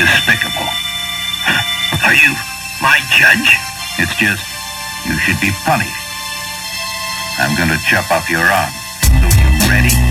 despicable. Are you my judge? It's just, you should be punished. I'm going to chop off your arm. So you ready?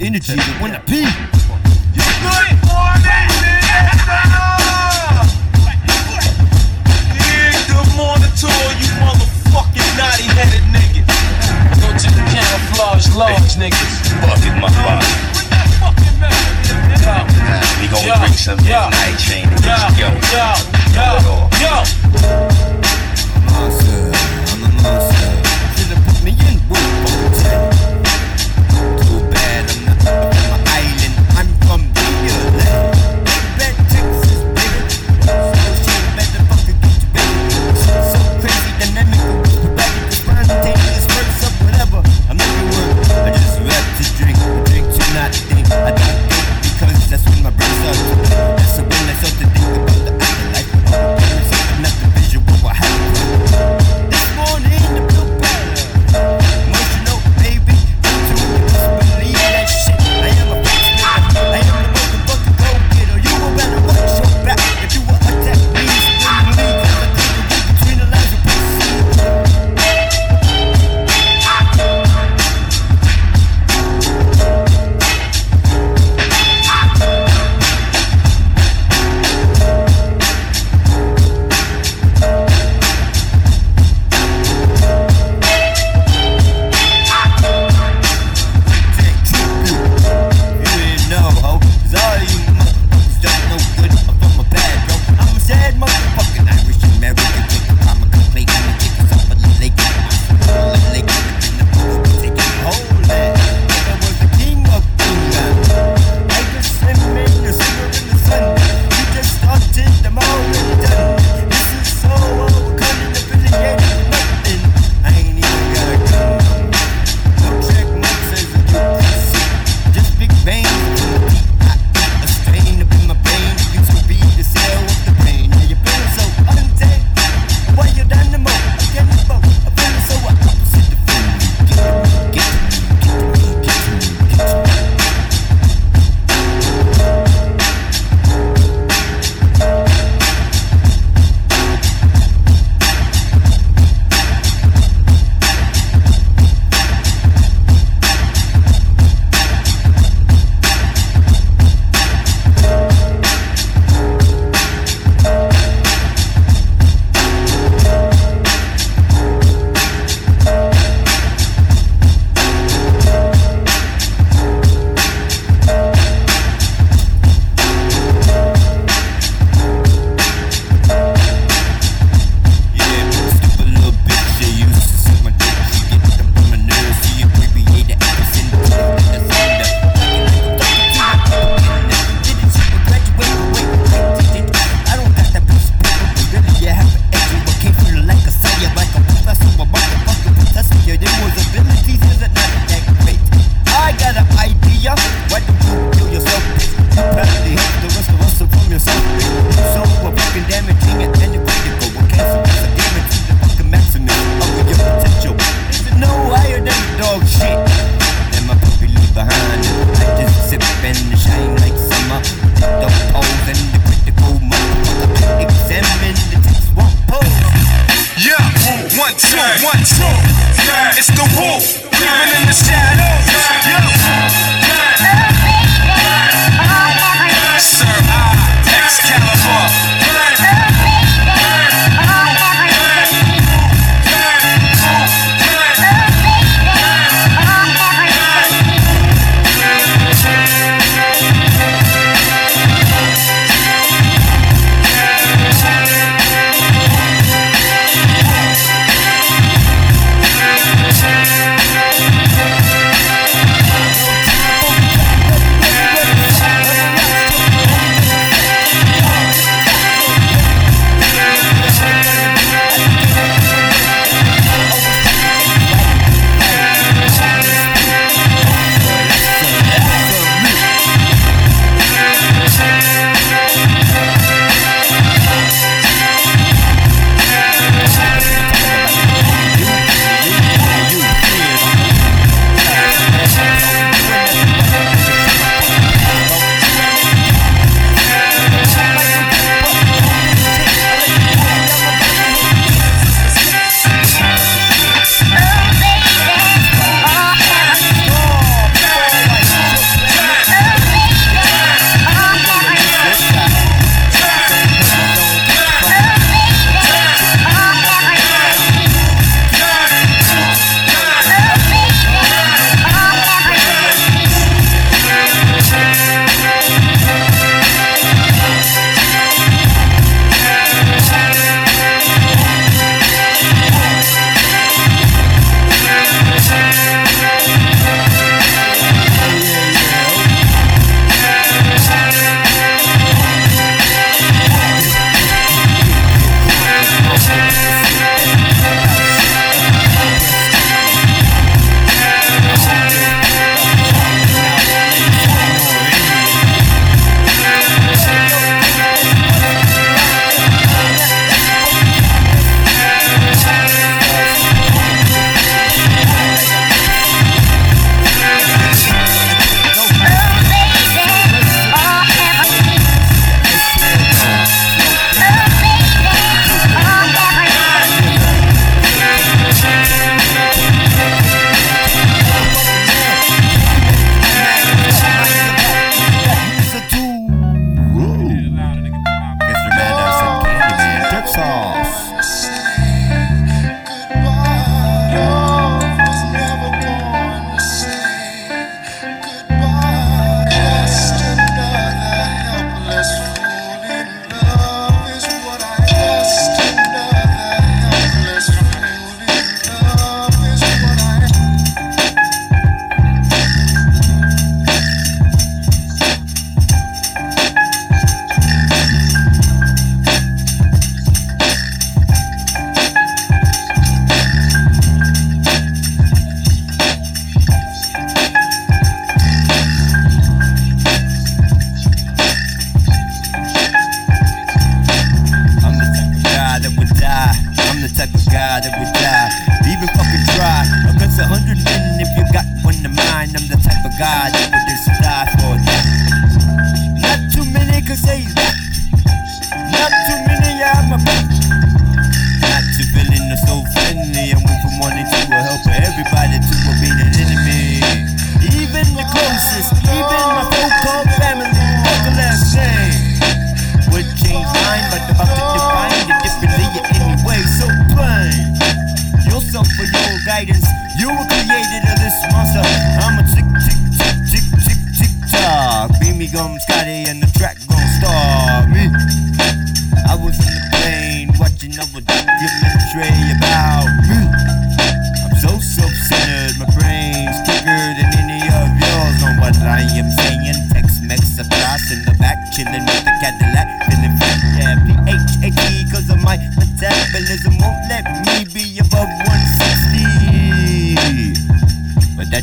energy to win the good for me, Yeah, good morning to you motherfucking naughty headed niggas. Go to the camouflage large niggas. Fucking my body. We gon' drink some night train. Yo, yo, yo, yo.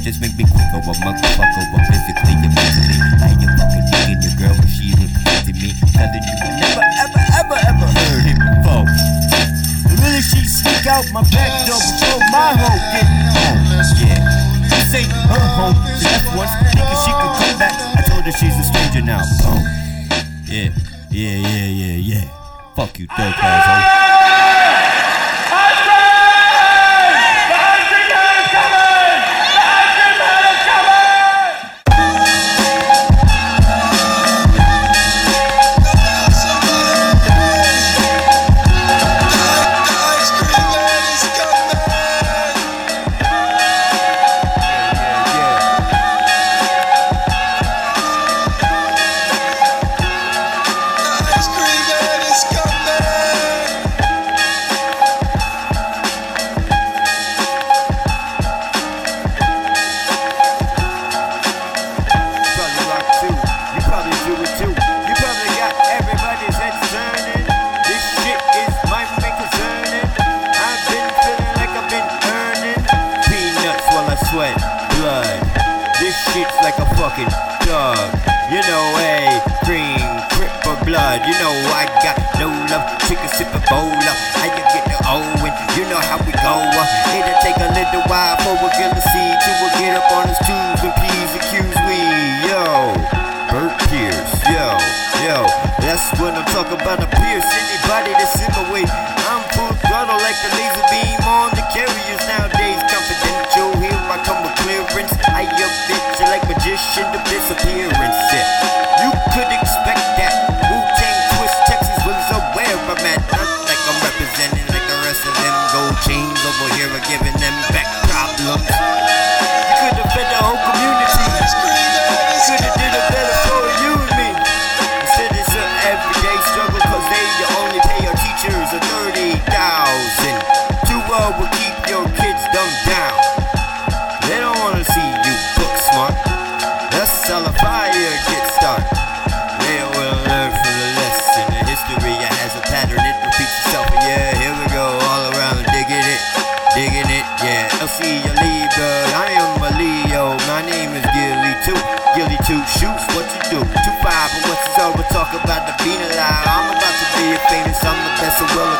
Just make me quicker, a motherfucker, but physically and mentally. Now you fucking digging your girl when she look to me, telling you I never, ever, ever, ever heard him before. The minute she sneak out my back door before my hoe get home, yeah. This ain't her home. She left once, thinking she could come back. I told her she's a stranger now. Boom. Yeah, yeah, yeah, yeah, yeah. Fuck you, third class. Know I got no love, chicken sip a bowl up. How you get the O and you know how we go. It'll take a little while for a girl to see to a get up on his tubes and please accuse me. Yo, Bert Pierce, yo, yo, that's what I'm talking about. A Pierce, anybody that's in the way. I'm full throttle like the laser beam on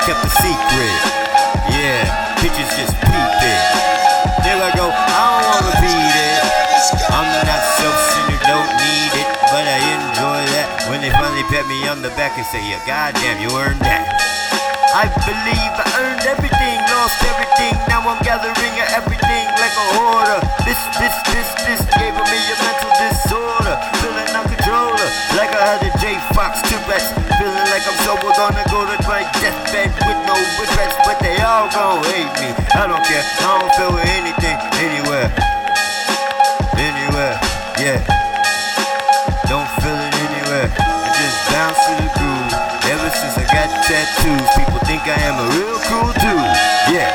kept a secret. Yeah, bitches just peep it. Here I go, I don't wanna beat it. I'm not self-centered, don't need it, but I enjoy that when they finally pat me on the back and say, yeah, goddamn, you earned that. I believe I earned everything, lost everything, now I'm gathering everything like a hoarder. This, this, this, this gave me a mental disorder, feeling uncontroller, like I had a J Fox Tourette's, feeling like I'm sober, gonna go to my deathbed with no regrets, but they all gon' hate me. I don't care, I don't feel anything anywhere anywhere, yeah. Don't feel it anywhere. I just bounce to the groove. Ever since I got tattoos, people think I am a real cool dude, yeah.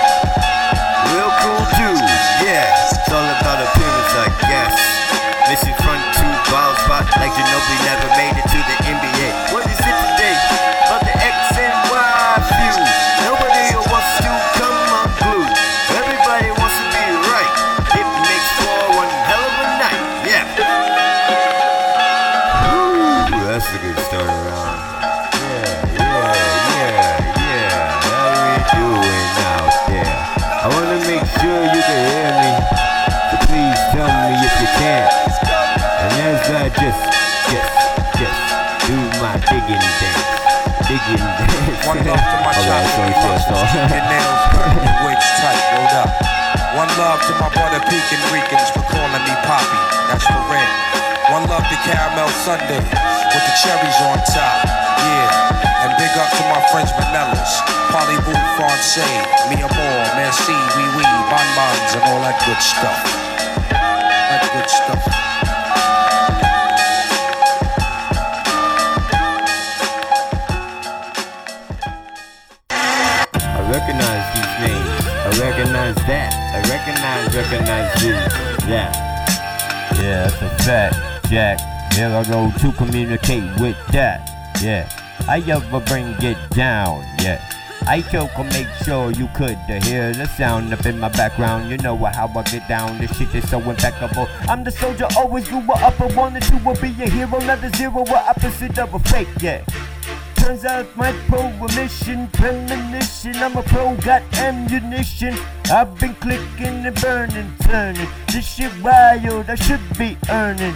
Real cool dude, yeah. It's all about appearance, I guess. Missing front two ball spot like Ginobili never made One love to my shop. Your nails perfect, wigs tight, rolled up. One love to my brother Pekin Ricans for calling me Poppy. That's for real. One love to caramel sundae with the cherries on top. Yeah. And big up to my friends Vanellas, Polly-Boo Francais, Mi Amor, Merci, Oui Oui, Bonbons, and all that good stuff. That good stuff. Recognize, this, that. Yeah, that's a fact, Jack. Here I go to communicate with that. Yeah, I ever bring it down. Yeah. I still can make sure you could to hear the sound up in my background. You know how I get down. This shit is so impeccable. I'm the soldier, always grew up. I wanted to do be a hero, not a zero, or opposite of a fake. Yeah. Turns out my pro mission, premonition. I'm a pro, got ammunition. I've been clicking and burning, turning. This shit wild, I should be earning.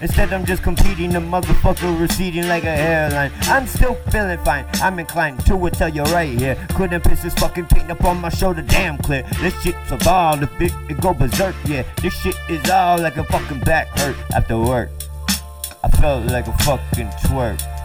Instead, I'm just competing, the motherfucker receding like a hairline. I'm still feeling fine, I'm inclined to it, tell you right here. Couldn't piss this fucking paint up on my shoulder damn clear. This shit's a ball, if it, it go berserk, yeah. This shit is all like a fucking back hurt after work. I felt like a fucking twerk.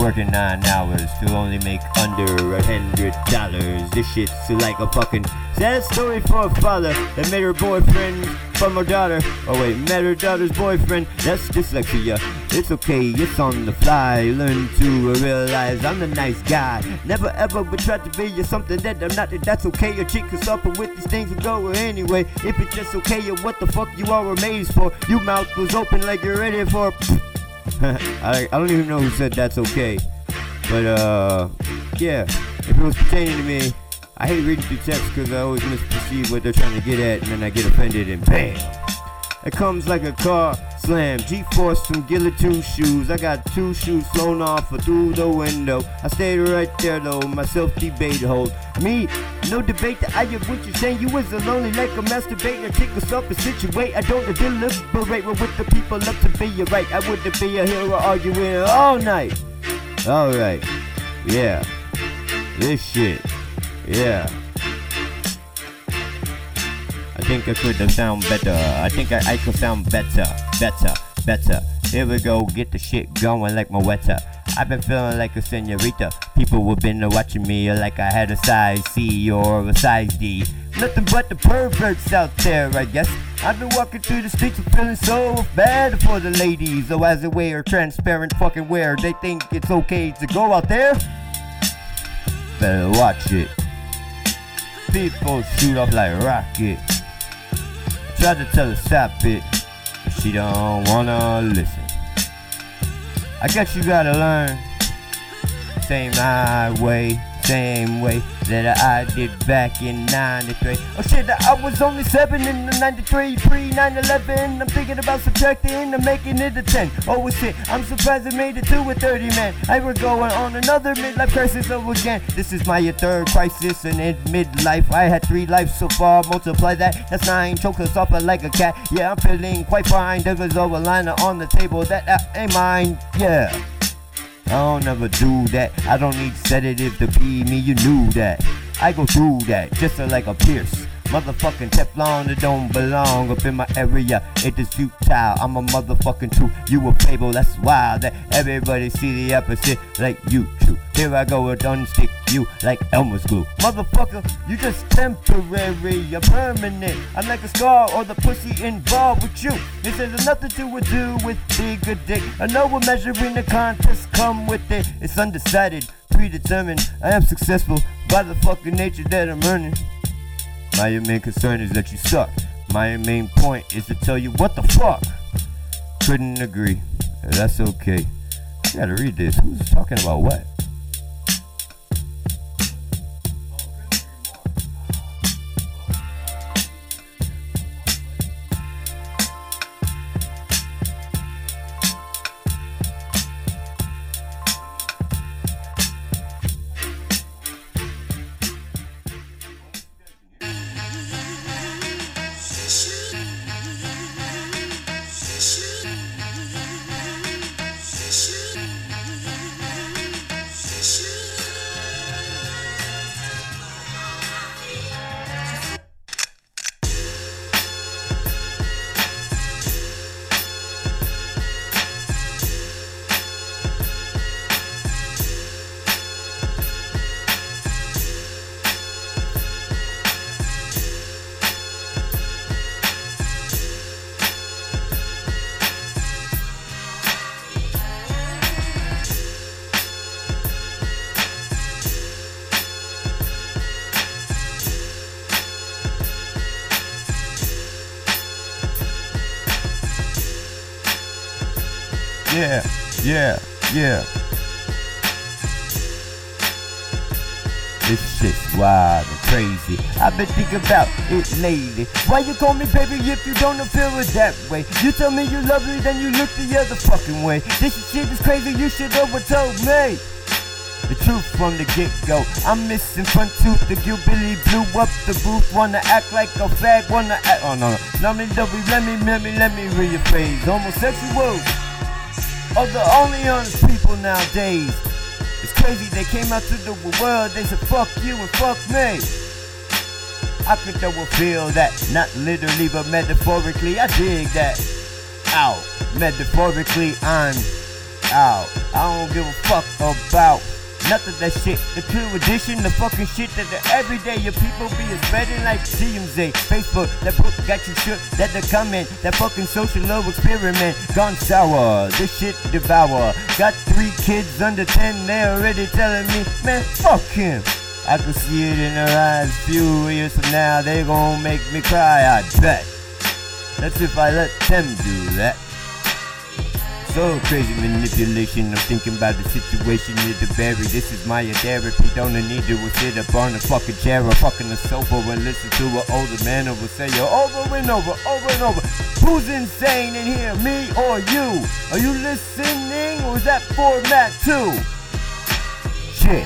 Working nine hours to only make under a hundred dollars. This shit's like a fucking sad story for a father that made her boyfriend from her daughter. Oh wait, met her daughter's boyfriend. That's dyslexia. It's okay, it's on the fly. Learn to realize I'm the nice guy. Never ever would try to be you something that I'm not. That's okay. A chick can suffer with these things and go anyway. If it's just okay, what the fuck you are amazed for? Your mouth was open like you're ready for. I, I don't even know who said that's okay. But, uh, yeah, if it was pertaining to me, I hate reading through text because I always misperceive what they're trying to get at, and then I get offended, and bam! It comes like a car slam. G-force from Gilly shoes. I got two shoes flown off or through the window. I stayed right there though. My self-debate hold me. No debate that I get what you're saying. You was a lonely like a masturbator. Take yourself and situate. I don't deliberate but with the people up to be your right. I wouldn't be a hero arguing all night. Alright. Yeah. This shit. Yeah. I think I could have sound better. I think I, I could sound better, better, better. Here we go, get the shit going like my wetter. I've been feeling like a senorita. People have been watching me like I had a size C or a size D. Nothing but the perverts out there, I guess. I've been walking through the streets and feeling so bad for the ladies. So as they wear transparent fucking wear, they think it's okay to go out there. Better watch it. People shoot up like rockets. Tried to tell her stop it, but she don't wanna listen. I guess you gotta learn. Same highway, same way that I did back in 93. Oh shit, I was only 7 in the 93, pre 9 11. I'm thinking about subtracting and making it a 10. Oh shit, I'm surprised I made it to a 30 man. I was going on another midlife crisis over again. This is my third crisis and in midlife. I had three lives so far, multiply that. That's nine, choke us off like a cat. Yeah, I'm feeling quite fine. There was a liner on the table that uh, ain't mine. Yeah. I don't ever do that. I don't need sedative to be me, you knew that. I go through that just like a pierce. Motherfucking Teflon that don't belong up in my area. It is futile. I'm a motherfucking truth. You a fable. That's why that everybody see the opposite like you true. Here I go with unstick you like Elmer's glue. Motherfucker, you just temporary. You're permanent. I'm like a scar or the pussy involved with you. This has nothing to do with bigger dick. I know we're measuring the contest. Come with it. It's undecided, predetermined. I am successful by the fucking nature that I'm earning. My main concern is that you suck. My main point is to tell you what the fuck. Couldn't agree. That's okay. I gotta read this. Who's talking about what? Yeah, yeah, yeah. This shit's wild and crazy. I've been thinking about it lately. Why you call me baby if you don't feel it that way? You tell me you love me, then you look the other fucking way. This shit is crazy, you should have told me. The truth from the get-go. I'm missing front tooth. The Billy blew up the booth. Wanna act like a fag. Wanna act. Oh no, no. Let me, let me, let me, let me, let me rephrase. Homosexuals are the only honest people nowadays. It's crazy they came out to the world, they said fuck you and fuck me. I think I will feel that, not literally but metaphorically. I dig that. Out. Metaphorically, I'm out. I don't give a fuck about Of that shit, the true edition, the fucking shit that the everyday your people be is spreading like TMZ, Facebook, that book got you shook, that the comment, that fucking social love experiment gone sour, this shit devour. Got three kids under 10, they already telling me, man, fuck him. I can see it in their eyes, few years from now, they gon' make me cry, I bet. That's if I let them do that so crazy manipulation. I'm thinking about the situation near the berry. This is my therapy. Don't need to sit up on a fucking chair or fucking the sofa and listen to an older man over say you over and over, over and over. Who's insane in here, me or you? Are you listening or is that format too? Shit.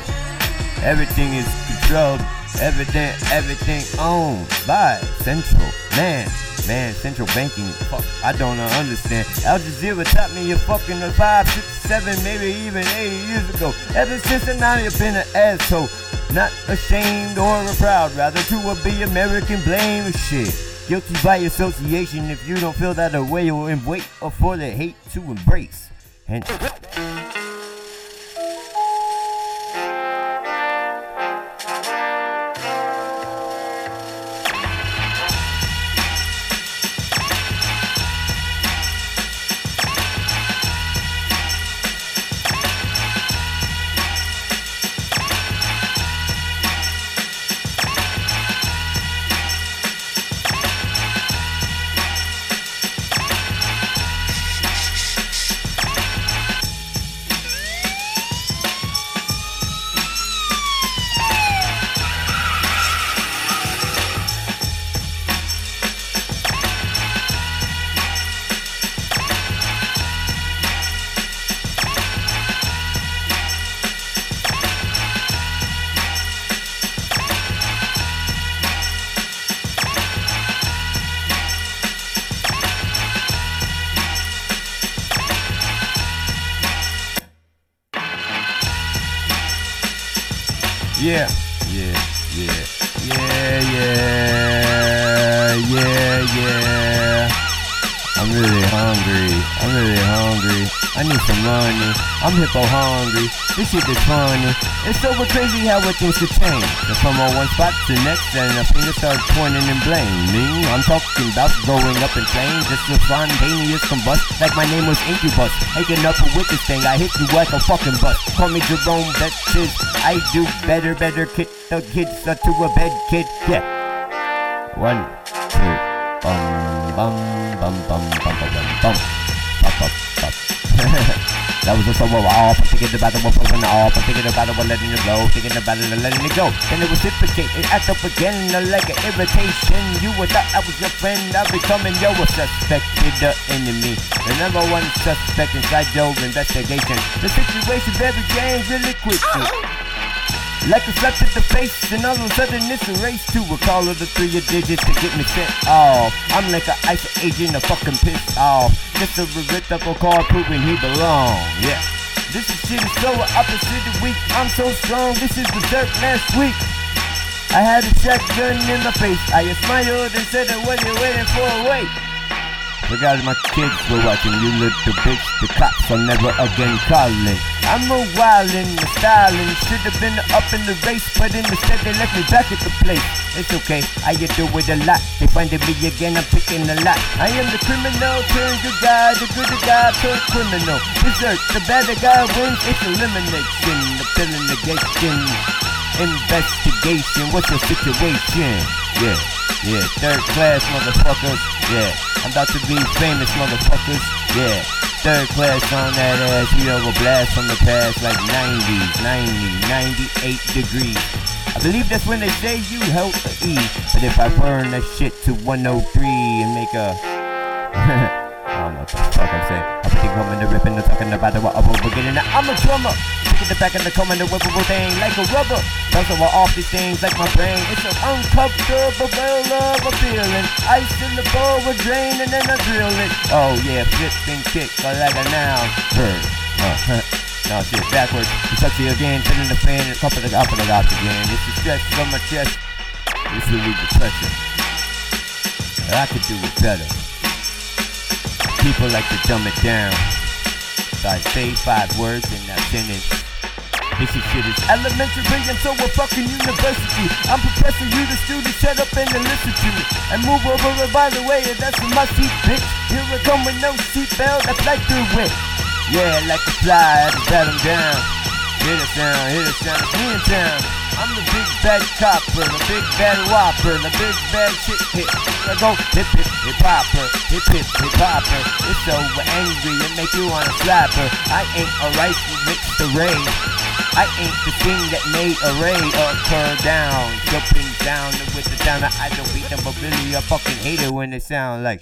Everything is controlled. Everything, everything owned by Central. Man, Man, central banking, fuck, I don't understand. Al Jazeera taught me a fucking five, six, seven, maybe even 80 years ago. Ever since then, I've been an asshole. Not ashamed or proud, rather to be American blame shit. Guilty by association if you don't feel that way or in wait or for the hate to embrace. And shit funny. It's so crazy how it things could change. From on one spot to the next, and a finger starts pointing and blaming. Me I'm talking about going up in flames. Just a spontaneous combust, like my name was Incubus. Taking up with this thing, I hit you like a fucking bus. Call me Jerome Bettis. I do better, better. Kid the kids to a bed, kid. Yeah. One, That was just a solo off. I'm thinking about it, we're pulling off. I'm thinking about it, we're letting it blow. Thinking about it and letting it go. Then it reciprocate and act up again like an irritation. You would thought I was your friend, I'm becoming your suspected the enemy. The number one suspect inside your investigation. The situation very changed really quickly. Like a slap to the face, and all of a sudden it's a race to a call of the three of digits to get me sent off. I'm like an ice agent, a fucking pissed off. Just a rhetorical card proving he belong. Yeah. This is shit is so opposite of weak. I'm so strong. This is the dirt last week. I had a shotgun in my face. I smiled and said, What you waiting for? A wait. Forgot my kids were watching you little bitch. The cops are never again calling. I'm a wildin', a styling. Should have been up in the race, but instead they left me back at the place. It's okay, I do it a lot. They finding me again, I'm picking a lot. I am the criminal turned good guy, the good guy turned criminal. Dessert, the bad guy wins, it's elimination. The filling negation. Investigation, what's the situation? Yeah, yeah, third class motherfuckers. Yeah, I'm about to be famous motherfuckers. Yeah, Third class on that ass, we over blast from the past like 90s, 90, 98 degrees. I believe that's when they say you help the. But if I burn that shit to 103 and make a I what the fuck I'm saying. I'm coming the ripping the talking about the what I'm beginning. Now I'm a drummer. Stick the back of the coming the whippable thing like a rubber. Bouncing off these things like my brain. It's an uncomfortable of a feeling. Ice in the bowl, we're draining and I drill it. Oh yeah, flip and kick like a noun. Bird. Uh, no shit, backwards. It's up to you again, filling the fan, and couple of up and again. It's the stress on my chest. It's really the pressure. I could do it better. People like to dumb it down. So I say five words in a sentence. This shit is elementary and so a fucking university. I'm professor, you the students, shut up and listen to me. And move over, and by the way, that's in my seat, bitch. Here I come with no seatbelt, that's like the wind. Yeah, like a fly, I just bat him down. Hit the sound, hit the sound, it's me in town. I'm the big bad copper, the big bad whopper, the big bad shit hit. I go hip hip hip hopper, hip hip hip hopper. It's so angry and make you wanna slap her. I ain't a rice mixed array. I ain't the thing that made a ray occur down, jumping down with the down. I don't beat them, but really I fucking hate it when it sound like.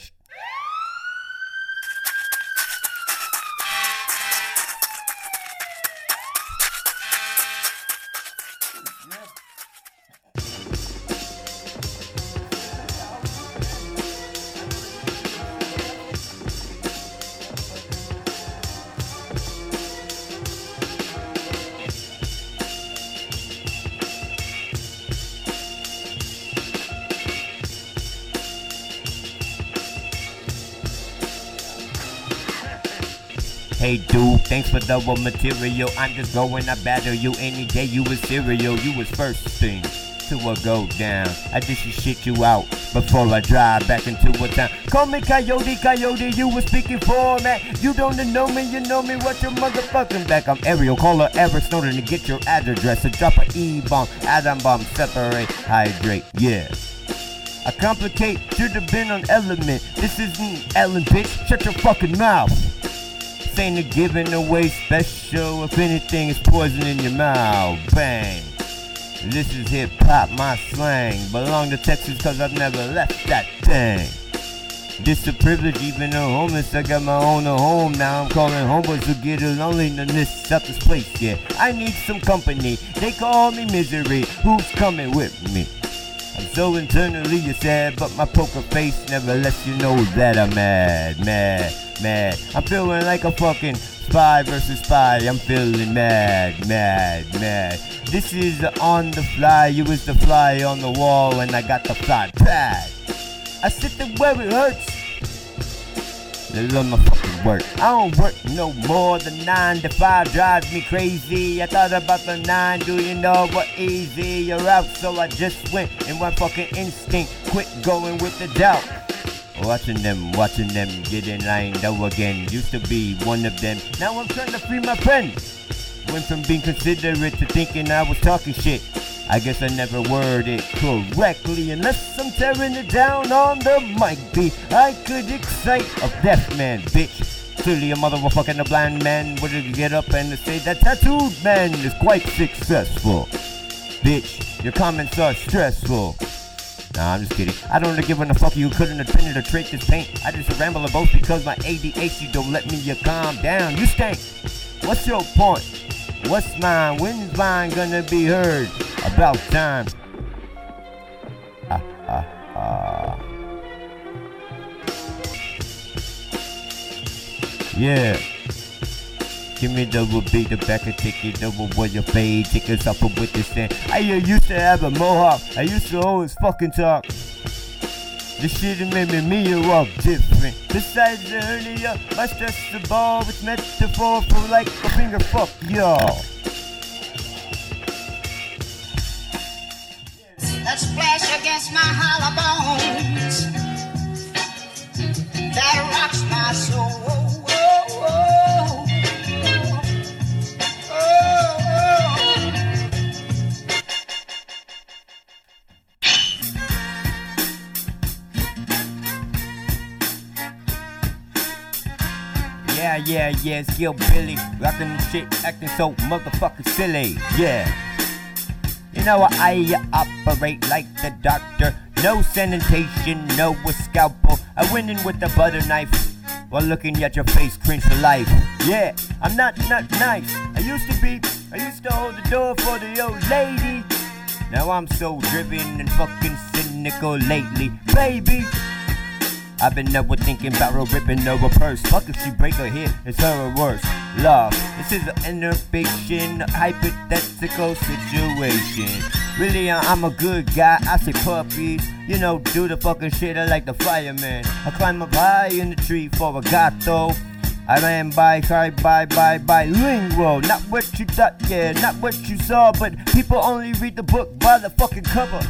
Hey dude, thanks for the material. I'm just going to battle you any day. You was cereal, you was first thing to a go down. I just shit you out before I drive back into a town. Call me Coyote, Coyote, you was speaking for format. You don't know me, you know me, what your motherfucking back. I'm Ariel, call her ever Snowden to get your address. So drop a E-bomb, atom bomb, separate, hydrate, yeah. I complicate, should have been on element. This isn't Ellen, bitch. Shut your fucking mouth ain't a giving away special. If anything, is poison in your mouth. Bang. This is hip hop, my slang. Belong to Texas cause I've never left that thing. This a privilege, even though homeless. I got my own home now. I'm calling homeboys to get a loneliness out this place. Yeah, I need some company. They call me misery. Who's coming with me? I'm so internally sad, but my poker face never lets you know that I'm mad, mad mad. I'm feeling like a fucking spy versus spy. I'm feeling mad, mad, mad. This is on the fly. You was the fly on the wall, and I got the fly pad. I sit there where it hurts. I love my fucking work. I don't work no more. The nine to five drives me crazy. I thought about the nine. Do you know what easy? You're out, so I just went in my fucking instinct. Quit going with the doubt. Watching them, watching them getting lined up again. Used to be one of them. Now I'm trying to free my friend. Went from being considerate to thinking I was talking shit. I guess I never worded correctly unless I'm tearing it down on the mic. Be I could excite a deaf man, bitch. Clearly a motherfucking a blind man would get up and say that tattooed man is quite successful. Bitch, your comments are stressful. Nah, I'm just kidding. I don't give a fuck you couldn't have penetrate this paint. I just ramble a both because my ADHD don't let me you calm down. You stink. What's your point? What's mine? When's mine gonna be heard? About time. Ah, ah, ah. Yeah. Give me double beat the back and take it double boy your fade. Take us up with the sand. I used to have a mohawk. I used to always fucking talk. This shit made me me or walk different. Besides the hernia, my stress the ball with metaphor for like a finger fuck y'all. Splash against my hollow bones Yeah, yeah, yeah, GilBilly. Rockin' the shit, acting so motherfucking silly. Yeah. You know I operate like the doctor. No sanitation, no scalpel. I went in with a butter knife while looking at your face, cringe for life. Yeah, I'm not not nice. I used to be. I used to hold the door for the old lady. Now I'm so driven and fucking cynical lately, baby. I've been never thinking about her ripping over purse. Fuck if she break her hip, it's her or worse. Love, this is an inner fiction, hypothetical situation. Really, I'm a good guy. I say puppies, you know, do the fucking shit. I like the fireman. I climb up high in the tree for a gato. I ran by, by, by, by, bilingual. Not what you thought, yeah, not what you saw, but people only read the book by the fucking cover.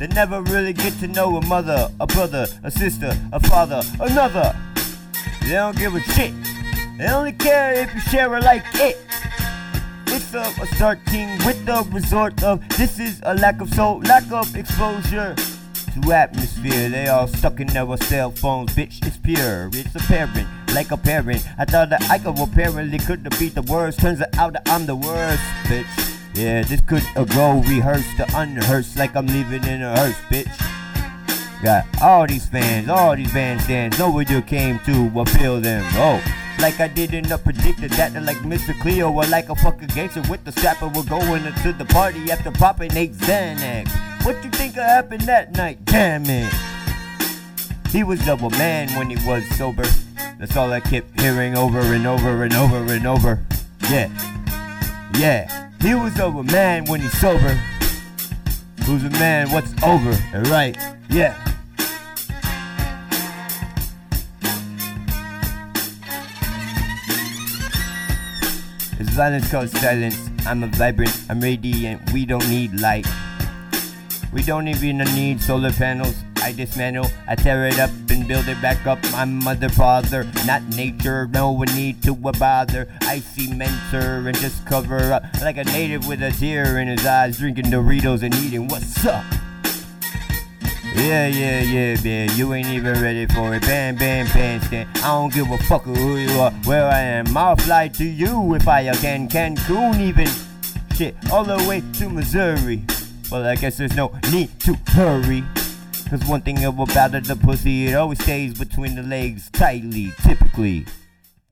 They never really get to know a mother, a brother, a sister, a father, another. They don't give a shit. They only care if you share it like it. It's a, a starting with the resort of this is a lack of soul, lack of exposure to atmosphere. They all stuck in their cell phones, bitch. It's pure, it's apparent, like a parent. I thought that I could apparently could be the worst. Turns out that I'm the worst, bitch. Yeah, this could uh, go rehearsed to unrehearsed like I'm leaving in a hearse, bitch. Got all these fans, all these bandstands, nobody came to appeal them. Oh, like I didn't uh, predicted that, like Mr. Cleo or like a fucking gangster with the strapper. We're going to the party after popping eight Xanax. What you think happened that night? Damn it. He was double man when he was sober. That's all I kept hearing over and over and over and over. Yeah. Yeah. He was double man when he's sober. Who's a man? What's over? And Right. Yeah. It's violence called silence. I'm a vibrant, I'm radiant. We don't need light. We don't even need solar panels. I dismantle, I tear it up and build it back up. I'm mother, father, not nature. No one need to bother. I see mentor and just cover up like a native with a tear in his eyes, drinking Doritos and eating. What's up? Yeah, yeah, yeah, man. You ain't even ready for it. Bam, bam, bandstand. I don't give a fuck who you are, where I am. I'll fly to you if I can. Cancun, even. Shit, all the way to Missouri. Well, I guess there's no need to hurry. Cause one thing about it, the pussy, it always stays between the legs tightly, typically.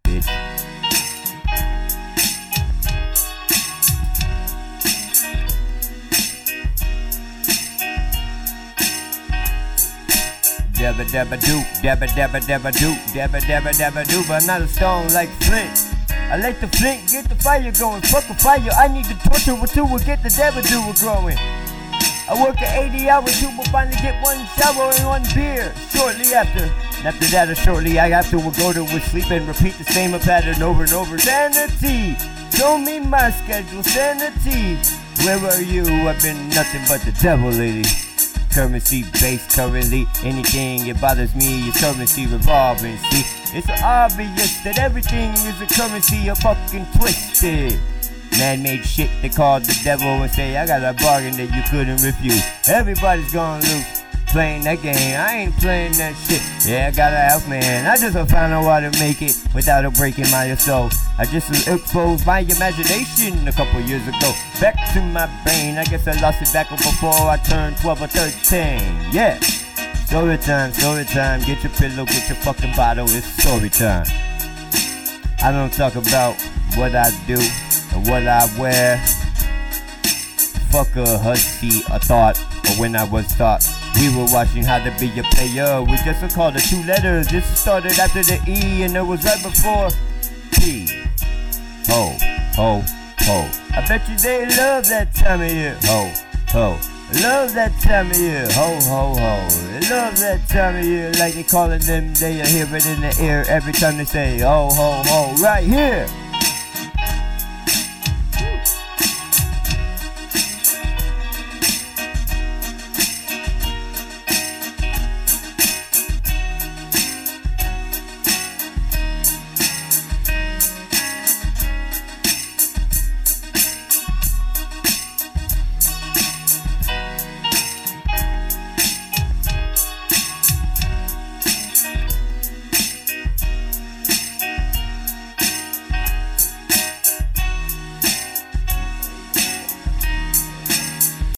Bitch. Dabba dabba do, dabba dabba dabba do, dabba dabba dabba do, but not a stone like Flint. I like the flint, get the fire going, fuck a fire. I need the torture with two, will get the dabba do growing. I work at 80 hours, you will finally get one shower and one beer. Shortly after, after that, or shortly I have to go to sleep and repeat the same pattern over and over. Sanity, show me my schedule. Sanity, where are you? I've been nothing but the devil, lady. Currency based currently, anything it bothers me is currency revolving. See, it's obvious that everything is a currency of fucking twisted. Man-made shit they call the devil and say I got a bargain that you couldn't refuse. Everybody's gonna lose playing that game. I ain't playing that shit. Yeah, I got a house man. I just don't find out how to make it without it breaking my soul. I just exposed my imagination a couple years ago. Back to my brain. I guess I lost it back before I turned 12 or 13. Yeah. Story time, story time. Get your pillow, get your fucking bottle. It's story time. I don't talk about what I do what I wear. Fuck a hussy, a thought, or when I was taught. We were watching how to be a player. We just called the two letters. This started after the E and it was right before P. Ho, ho, ho. I bet you they love that time of year. Ho, ho. Love that time of year. Ho, ho, ho. They love that time of year. Like they calling them, they hear it in the air every time they say ho, ho, ho. Right here.